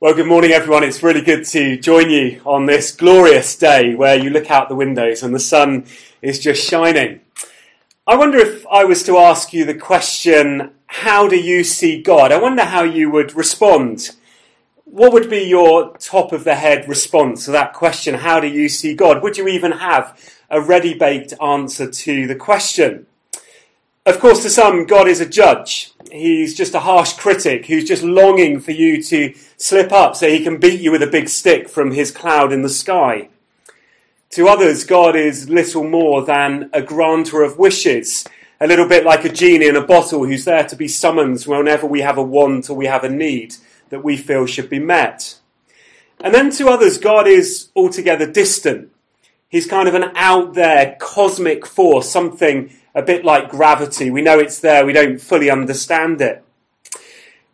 Well, good morning, everyone. It's really good to join you on this glorious day where you look out the windows and the sun is just shining. I wonder if I was to ask you the question, How do you see God? I wonder how you would respond. What would be your top of the head response to that question, How do you see God? Would you even have a ready baked answer to the question? Of course, to some, God is a judge. He's just a harsh critic who's just longing for you to slip up so he can beat you with a big stick from his cloud in the sky. To others, God is little more than a granter of wishes, a little bit like a genie in a bottle who's there to be summoned whenever we have a want or we have a need that we feel should be met. And then to others, God is altogether distant. He's kind of an out there cosmic force, something a bit like gravity. We know it's there, we don't fully understand it.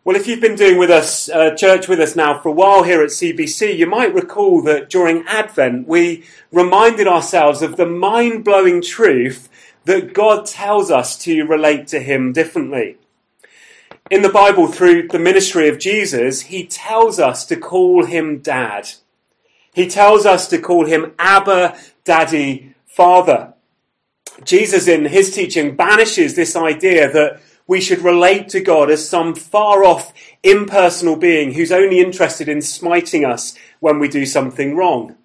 Well, if you've been doing with us, uh, church with us now for a while here at CBC, you might recall that during Advent we reminded ourselves of the mind blowing truth that God tells us to relate to Him differently. In the Bible, through the ministry of Jesus, He tells us to call Him Dad. He tells us to call Him Abba, Daddy, Father. Jesus, in his teaching, banishes this idea that we should relate to God as some far off, impersonal being who's only interested in smiting us when we do something wrong.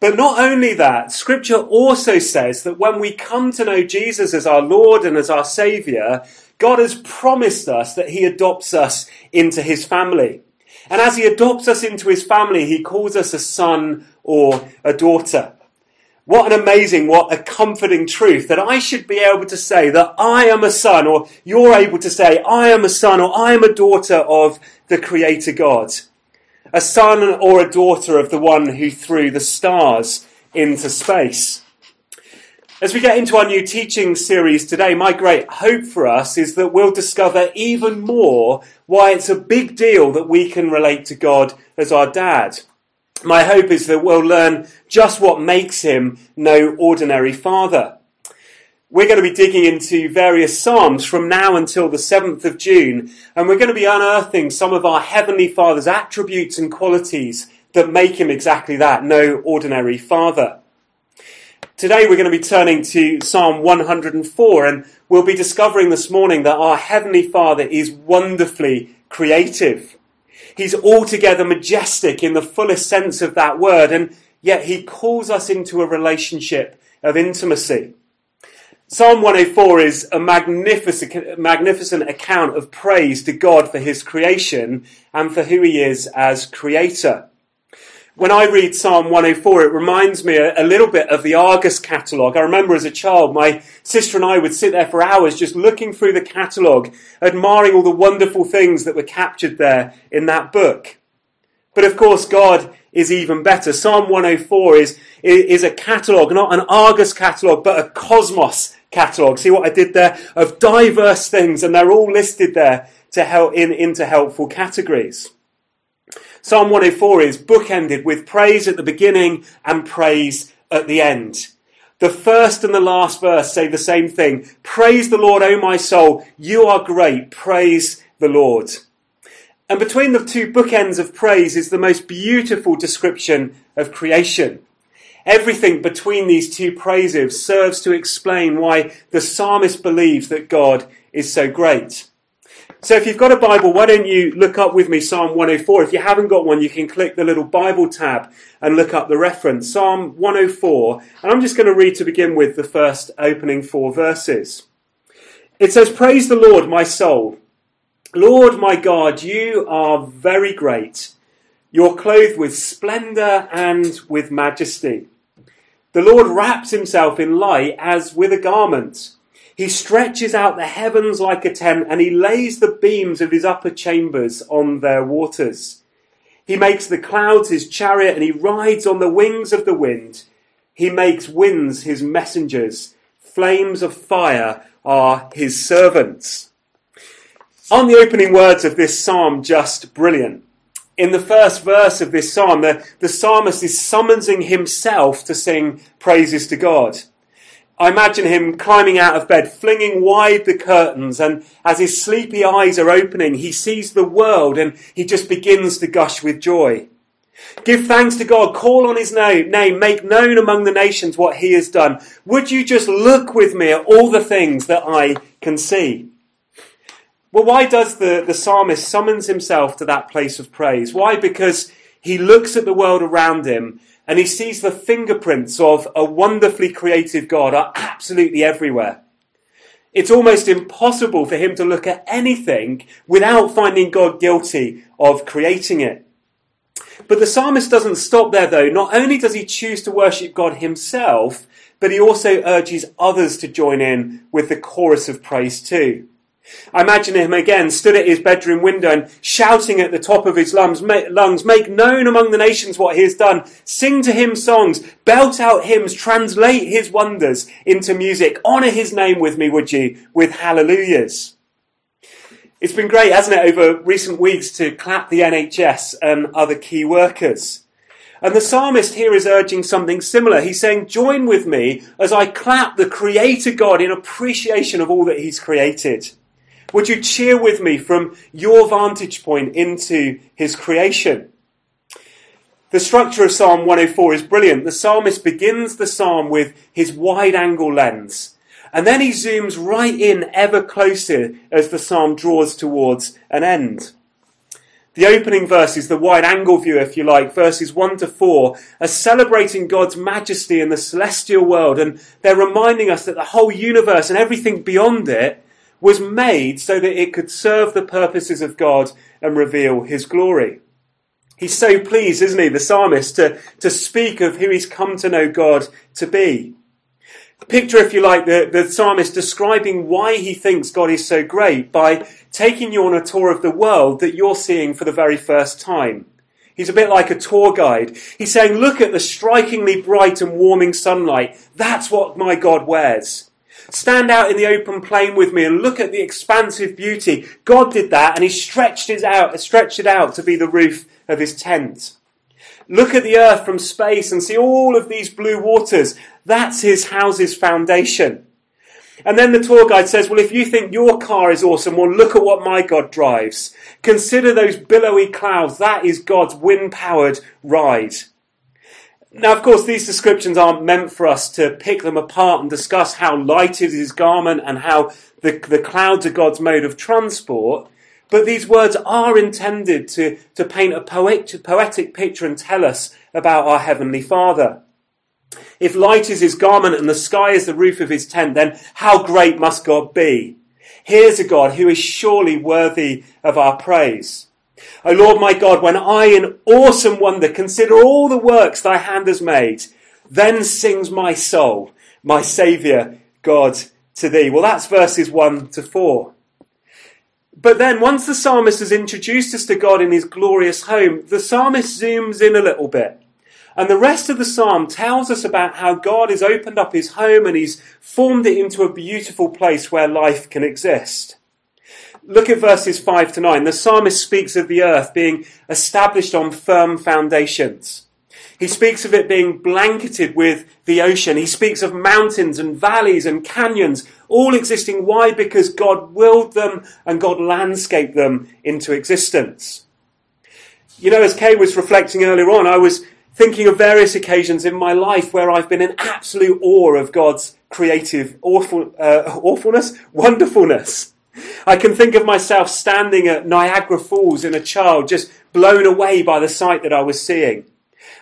But not only that, scripture also says that when we come to know Jesus as our Lord and as our Saviour, God has promised us that He adopts us into His family. And as He adopts us into His family, He calls us a son or a daughter. What an amazing, what a comforting truth that I should be able to say that I am a son, or you're able to say, I am a son, or I am a daughter of the Creator God. A son or a daughter of the one who threw the stars into space. As we get into our new teaching series today, my great hope for us is that we'll discover even more why it's a big deal that we can relate to God as our dad my hope is that we'll learn just what makes him no ordinary father. We're going to be digging into various Psalms from now until the 7th of June, and we're going to be unearthing some of our Heavenly Father's attributes and qualities that make him exactly that, no ordinary father. Today we're going to be turning to Psalm 104, and we'll be discovering this morning that our Heavenly Father is wonderfully creative. He's altogether majestic in the fullest sense of that word, and yet he calls us into a relationship of intimacy. Psalm 104 is a magnificent, magnificent account of praise to God for his creation and for who he is as creator when I read Psalm 104, it reminds me a, a, little bit of the Argus catalogue. I remember as a child, my sister and I would sit there for hours just looking through the catalogue, admiring all the wonderful things that were captured there in that book. But of course, God is even better. Psalm 104 is, is a catalogue, not an Argus catalogue, but a cosmos catalogue. See what I did there? Of diverse things, and they're all listed there to help in, into helpful categories. Psalm 104 is bookended with praise at the beginning and praise at the end. The first and the last verse say the same thing. Praise the Lord, O my soul. You are great. Praise the Lord. And between the two bookends of praise is the most beautiful description of creation. Everything between these two praises serves to explain why the psalmist believes that God is so great. So if you've got a Bible, why don't you look up with me Psalm 104? If you haven't got one, you can click the little Bible tab and look up the reference. Psalm 104. And I'm just going to read to begin with the first opening four verses. It says, Praise the Lord, my soul. Lord my God, you are very great. You're clothed with splendor and with majesty. The Lord wraps himself in light as with a garment. He stretches out the heavens like a tent, and he lays the beams of his upper chambers on their waters. He makes the clouds his chariot, and he rides on the wings of the wind. He makes winds his messengers. Flames of fire are his servants. Aren't the opening words of this psalm just brilliant? In the first verse of this psalm, the, the psalmist is summoning himself to sing praises to God. I imagine him climbing out of bed, flinging wide the curtains, and as his sleepy eyes are opening, he sees the world and he just begins to gush with joy. Give thanks to God, call on his name, name, make known among the nations what he has done. Would you just look with me at all the things that I can see? Well, why does the, the psalmist summons himself to that place of praise? Why? Because he looks at the world around him and he sees the fingerprints of a wonderfully creative God are absolutely everywhere. It's almost impossible for him to look at anything without finding God guilty of creating it. But the psalmist doesn't stop there though. Not only does he choose to worship God himself, but he also urges others to join in with the chorus of praise too. I imagine him again stood at his bedroom window and shouting at the top of his lungs, lungs, make known among the nations what he has done, sing to him songs, belt out hymns, translate his wonders into music, honour his name with me, would you, with hallelujahs. It's been great, hasn't it, over recent weeks to clap the NHS and other key workers. And the psalmist here is urging something similar. He's saying, join with me as I clap the creator God in appreciation of all that he's created. Would you cheer with me from your vantage point into his creation? The structure of Psalm 104 is brilliant. The psalmist begins the psalm with his wide angle lens, and then he zooms right in ever closer as the psalm draws towards an end. The opening verses, the wide angle view, if you like, verses 1 to 4, are celebrating God's majesty in the celestial world, and they're reminding us that the whole universe and everything beyond it was made so that it could serve the purposes of God and reveal his glory. He's so pleased, isn't he, the psalmist, to, to speak of who he's come to know God to be. Picture, if you like, the, the psalmist describing why he thinks God is so great by taking you on a tour of the world that you're seeing for the very first time. He's a bit like a tour guide. He's saying, look at the strikingly bright and warming sunlight. That's what my God wears. Stand out in the open plain with me and look at the expansive beauty. God did that and he stretched it out, stretched it out to be the roof of his tent. Look at the earth from space and see all of these blue waters. That's his house's foundation. And then the tour guide says, well, if you think your car is awesome, well, look at what my God drives. Consider those billowy clouds. That is God's wind powered ride. Now, of course, these descriptions aren't meant for us to pick them apart and discuss how light is his garment and how the, the clouds are God's mode of transport. But these words are intended to, to paint a poet, poetic picture and tell us about our Heavenly Father. If light is his garment and the sky is the roof of his tent, then how great must God be? Here's a God who is surely worthy of our praise. O Lord my God, when I in awesome wonder consider all the works thy hand has made, then sings my soul, my Saviour, God, to thee. Well, that's verses 1 to 4. But then, once the psalmist has introduced us to God in his glorious home, the psalmist zooms in a little bit. And the rest of the psalm tells us about how God has opened up his home and he's formed it into a beautiful place where life can exist. Look at verses 5 to 9. The psalmist speaks of the earth being established on firm foundations. He speaks of it being blanketed with the ocean. He speaks of mountains and valleys and canyons, all existing. Why? Because God willed them and God landscaped them into existence. You know, as Kay was reflecting earlier on, I was thinking of various occasions in my life where I've been in absolute awe of God's creative awful, uh, awfulness, wonderfulness. I can think of myself standing at Niagara Falls in a child, just blown away by the sight that I was seeing.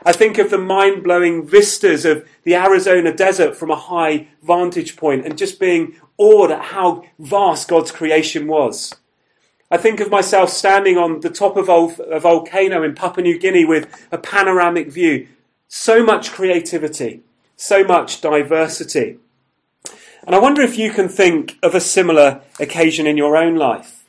I think of the mind blowing vistas of the Arizona desert from a high vantage point and just being awed at how vast God's creation was. I think of myself standing on the top of a volcano in Papua New Guinea with a panoramic view. So much creativity, so much diversity. And I wonder if you can think of a similar occasion in your own life.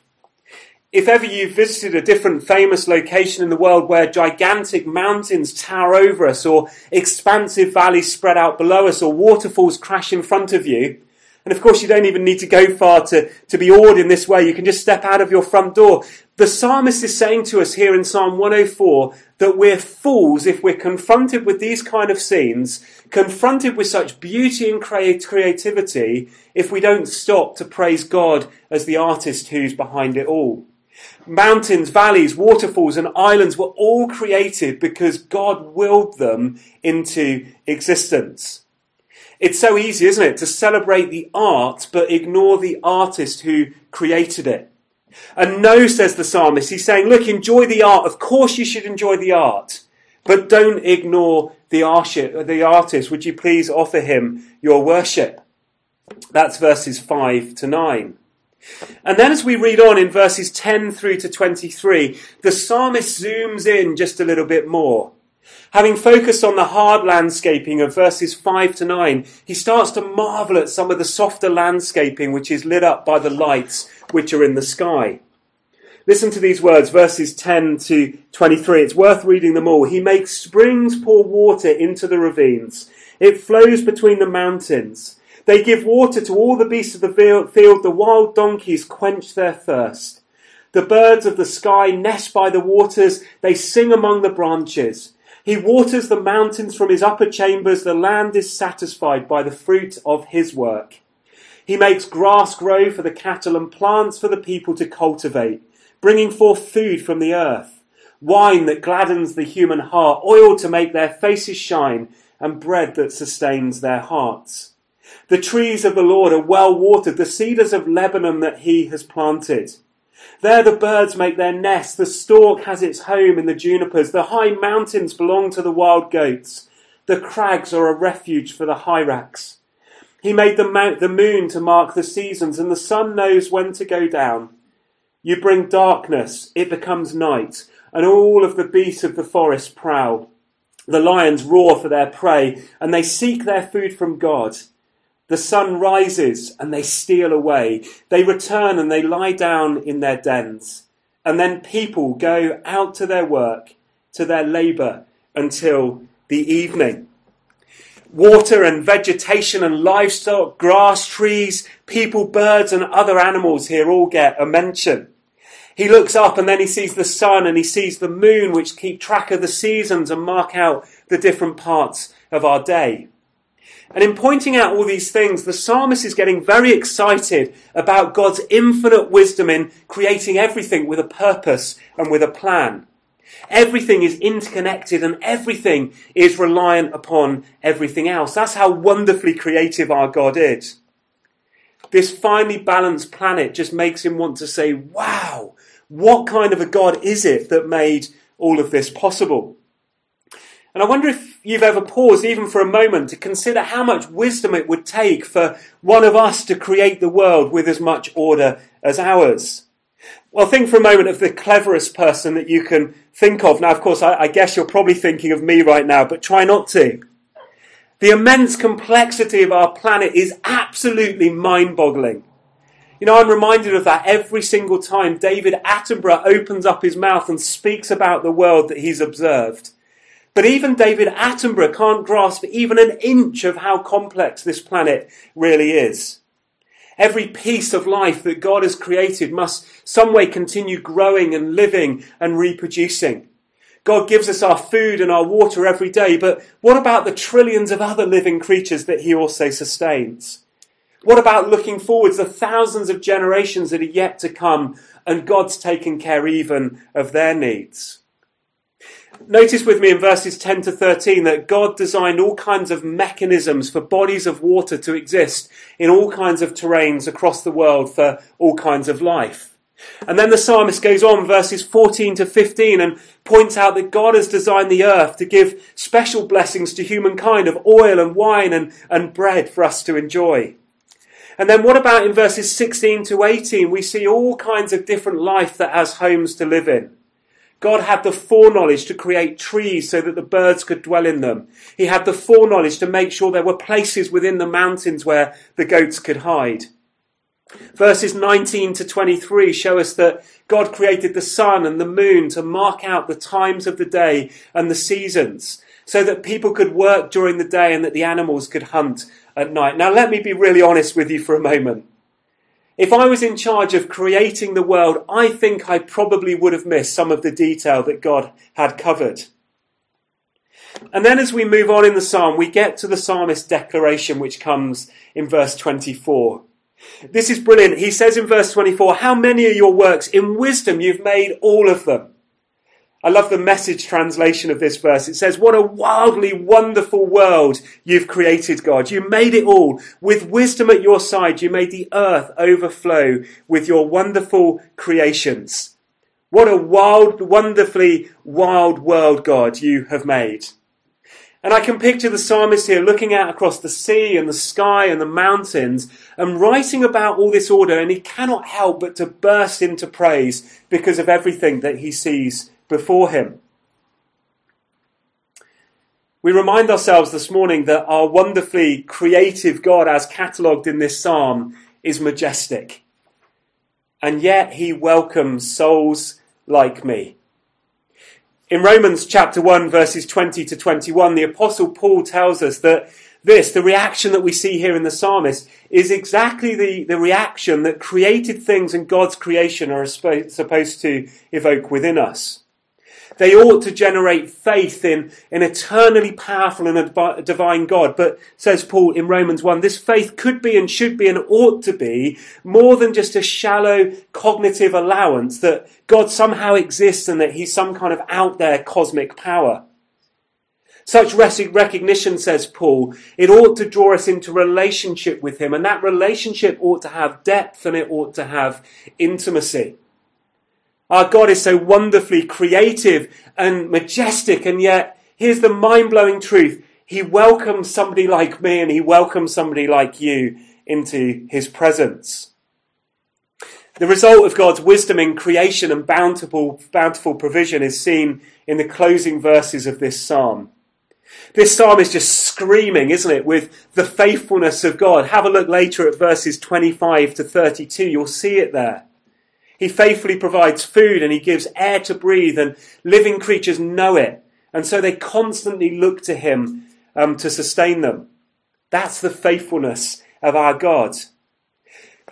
If ever you've visited a different famous location in the world where gigantic mountains tower over us, or expansive valleys spread out below us, or waterfalls crash in front of you, and of course you don't even need to go far to, to be awed in this way, you can just step out of your front door. The psalmist is saying to us here in Psalm 104 that we're fools if we're confronted with these kind of scenes, confronted with such beauty and creativity, if we don't stop to praise God as the artist who's behind it all. Mountains, valleys, waterfalls, and islands were all created because God willed them into existence. It's so easy, isn't it, to celebrate the art but ignore the artist who created it. And no, says the psalmist, he's saying, look, enjoy the art. Of course you should enjoy the art, but don't ignore the artist. Would you please offer him your worship? That's verses 5 to 9. And then as we read on in verses 10 through to 23, the psalmist zooms in just a little bit more. Having focused on the hard landscaping of verses 5 to 9, he starts to marvel at some of the softer landscaping which is lit up by the lights which are in the sky. Listen to these words, verses 10 to 23. It's worth reading them all. He makes springs pour water into the ravines. It flows between the mountains. They give water to all the beasts of the field. The wild donkeys quench their thirst. The birds of the sky nest by the waters. They sing among the branches. He waters the mountains from his upper chambers. The land is satisfied by the fruit of his work. He makes grass grow for the cattle and plants for the people to cultivate, bringing forth food from the earth, wine that gladdens the human heart, oil to make their faces shine, and bread that sustains their hearts. The trees of the Lord are well watered, the cedars of Lebanon that he has planted. There the birds make their nests, the stork has its home in the junipers, the high mountains belong to the wild goats, the crags are a refuge for the hyrax. He made the, mount, the moon to mark the seasons, and the sun knows when to go down. You bring darkness, it becomes night, and all of the beasts of the forest prowl. The lions roar for their prey, and they seek their food from God. The sun rises and they steal away. They return and they lie down in their dens. And then people go out to their work, to their labour until the evening. Water and vegetation and livestock, grass, trees, people, birds, and other animals here all get a mention. He looks up and then he sees the sun and he sees the moon, which keep track of the seasons and mark out the different parts of our day. And in pointing out all these things, the psalmist is getting very excited about God's infinite wisdom in creating everything with a purpose and with a plan. Everything is interconnected and everything is reliant upon everything else. That's how wonderfully creative our God is. This finely balanced planet just makes him want to say, wow, what kind of a God is it that made all of this possible? And I wonder if you've ever paused, even for a moment, to consider how much wisdom it would take for one of us to create the world with as much order as ours. Well, think for a moment of the cleverest person that you can think of. Now, of course, I, I guess you're probably thinking of me right now, but try not to. The immense complexity of our planet is absolutely mind boggling. You know, I'm reminded of that every single time David Attenborough opens up his mouth and speaks about the world that he's observed. But even David Attenborough can't grasp even an inch of how complex this planet really is. Every piece of life that God has created must some way continue growing and living and reproducing. God gives us our food and our water every day, but what about the trillions of other living creatures that He also sustains? What about looking forwards the thousands of generations that are yet to come and God's taken care even of their needs? Notice with me in verses 10 to 13 that God designed all kinds of mechanisms for bodies of water to exist in all kinds of terrains across the world for all kinds of life. And then the psalmist goes on, verses 14 to 15, and points out that God has designed the earth to give special blessings to humankind of oil and wine and, and bread for us to enjoy. And then what about in verses 16 to 18? We see all kinds of different life that has homes to live in. God had the foreknowledge to create trees so that the birds could dwell in them. He had the foreknowledge to make sure there were places within the mountains where the goats could hide. Verses 19 to 23 show us that God created the sun and the moon to mark out the times of the day and the seasons so that people could work during the day and that the animals could hunt at night. Now, let me be really honest with you for a moment. If I was in charge of creating the world, I think I probably would have missed some of the detail that God had covered. And then as we move on in the psalm, we get to the psalmist's declaration, which comes in verse 24. This is brilliant. He says in verse 24, How many are your works? In wisdom you've made all of them. I love the message translation of this verse. It says, What a wildly wonderful world you've created, God. You made it all. With wisdom at your side, you made the earth overflow with your wonderful creations. What a wild, wonderfully wild world, God, you have made. And I can picture the psalmist here looking out across the sea and the sky and the mountains and writing about all this order, and he cannot help but to burst into praise because of everything that he sees before him. We remind ourselves this morning that our wonderfully creative God, as catalogued in this psalm, is majestic. And yet he welcomes souls like me. In Romans chapter 1, verses 20 to 21, the Apostle Paul tells us that this, the reaction that we see here in the psalmist, is exactly the, the reaction that created things and God's creation are supposed to evoke within us. They ought to generate faith in an eternally powerful and a divine God. But, says Paul in Romans 1, this faith could be and should be and ought to be more than just a shallow cognitive allowance that God somehow exists and that he's some kind of out there cosmic power. Such recognition, says Paul, it ought to draw us into relationship with him, and that relationship ought to have depth and it ought to have intimacy. Our God is so wonderfully creative and majestic, and yet here's the mind blowing truth. He welcomes somebody like me and he welcomes somebody like you into his presence. The result of God's wisdom in creation and bountiful, bountiful provision is seen in the closing verses of this psalm. This psalm is just screaming, isn't it, with the faithfulness of God. Have a look later at verses 25 to 32. You'll see it there. He faithfully provides food and he gives air to breathe, and living creatures know it. And so they constantly look to him um, to sustain them. That's the faithfulness of our God.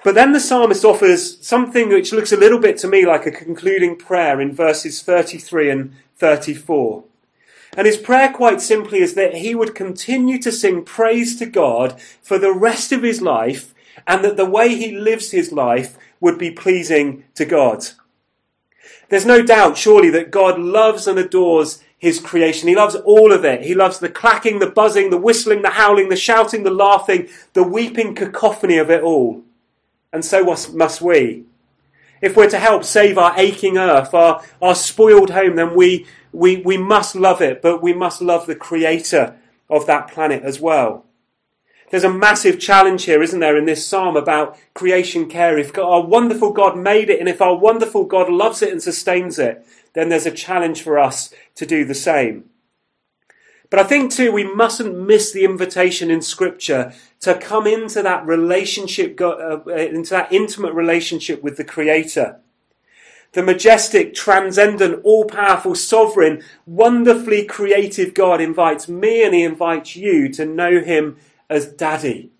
But then the psalmist offers something which looks a little bit to me like a concluding prayer in verses 33 and 34. And his prayer, quite simply, is that he would continue to sing praise to God for the rest of his life, and that the way he lives his life would be pleasing to God. There's no doubt, surely, that God loves and adores his creation. He loves all of it. He loves the clacking, the buzzing, the whistling, the howling, the shouting, the laughing, the weeping cacophony of it all. And so must we. If we're to help save our aching earth, our, our spoiled home, then we, we, we must love it, but we must love the creator of that planet as well. There's a massive challenge here, isn't there, in this psalm about creation care. If our wonderful God made it, and if our wonderful God loves it and sustains it, then there's a challenge for us to do the same. But I think too, we mustn't miss the invitation in Scripture to come into that relationship, uh, into that intimate relationship with the Creator. The majestic, transcendent, all powerful, sovereign, wonderfully creative God invites me and He invites you to know Him as Daddy,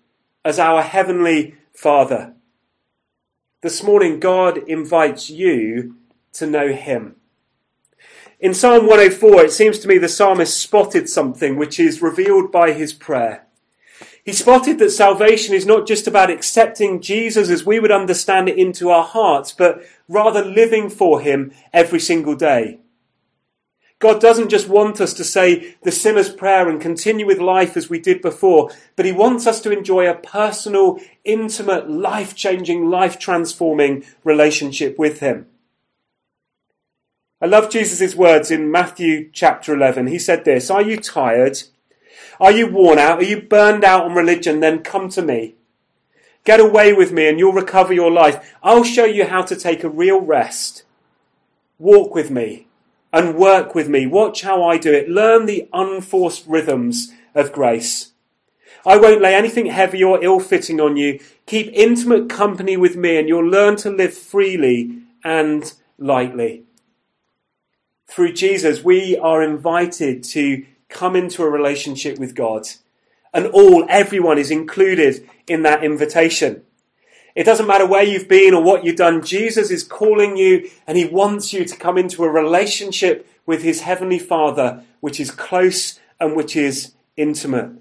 as our Heavenly Father. This morning, God invites you to know Him. In Psalm 104, it seems to me the psalmist spotted something which is revealed by his prayer. He spotted that salvation is not just about accepting Jesus as we would understand it into our hearts, but rather living for Him every single day. God doesn't just want us to say the sinner's prayer and continue with life as we did before, but He wants us to enjoy a personal, intimate, life changing, life transforming relationship with Him. I love Jesus' words in Matthew chapter 11. He said this Are you tired? Are you worn out? Are you burned out on religion? Then come to me. Get away with me and you'll recover your life. I'll show you how to take a real rest. Walk with me and work with me. Watch how I do it. Learn the unforced rhythms of grace. I won't lay anything heavy or ill fitting on you. Keep intimate company with me, and you'll learn to live freely and lightly. Through Jesus, we are invited to come into a relationship with God. And all, everyone is included in that invitation. It doesn't matter where you've been or what you've done. Jesus is calling you and he wants you to come into a relationship with his heavenly Father, which is close and which is intimate.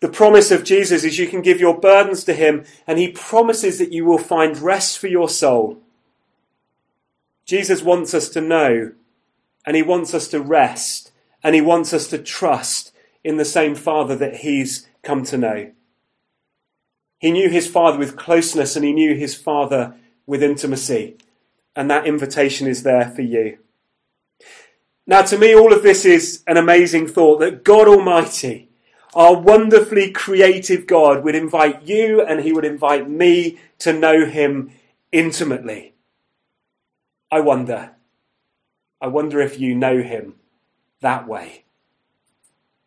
The promise of Jesus is you can give your burdens to him and he promises that you will find rest for your soul. Jesus wants us to know and he wants us to rest and he wants us to trust in the same Father that he's come to know. He knew his Father with closeness and he knew his Father with intimacy. And that invitation is there for you. Now, to me, all of this is an amazing thought that God Almighty, our wonderfully creative God, would invite you and he would invite me to know him intimately. I wonder, I wonder if you know him that way.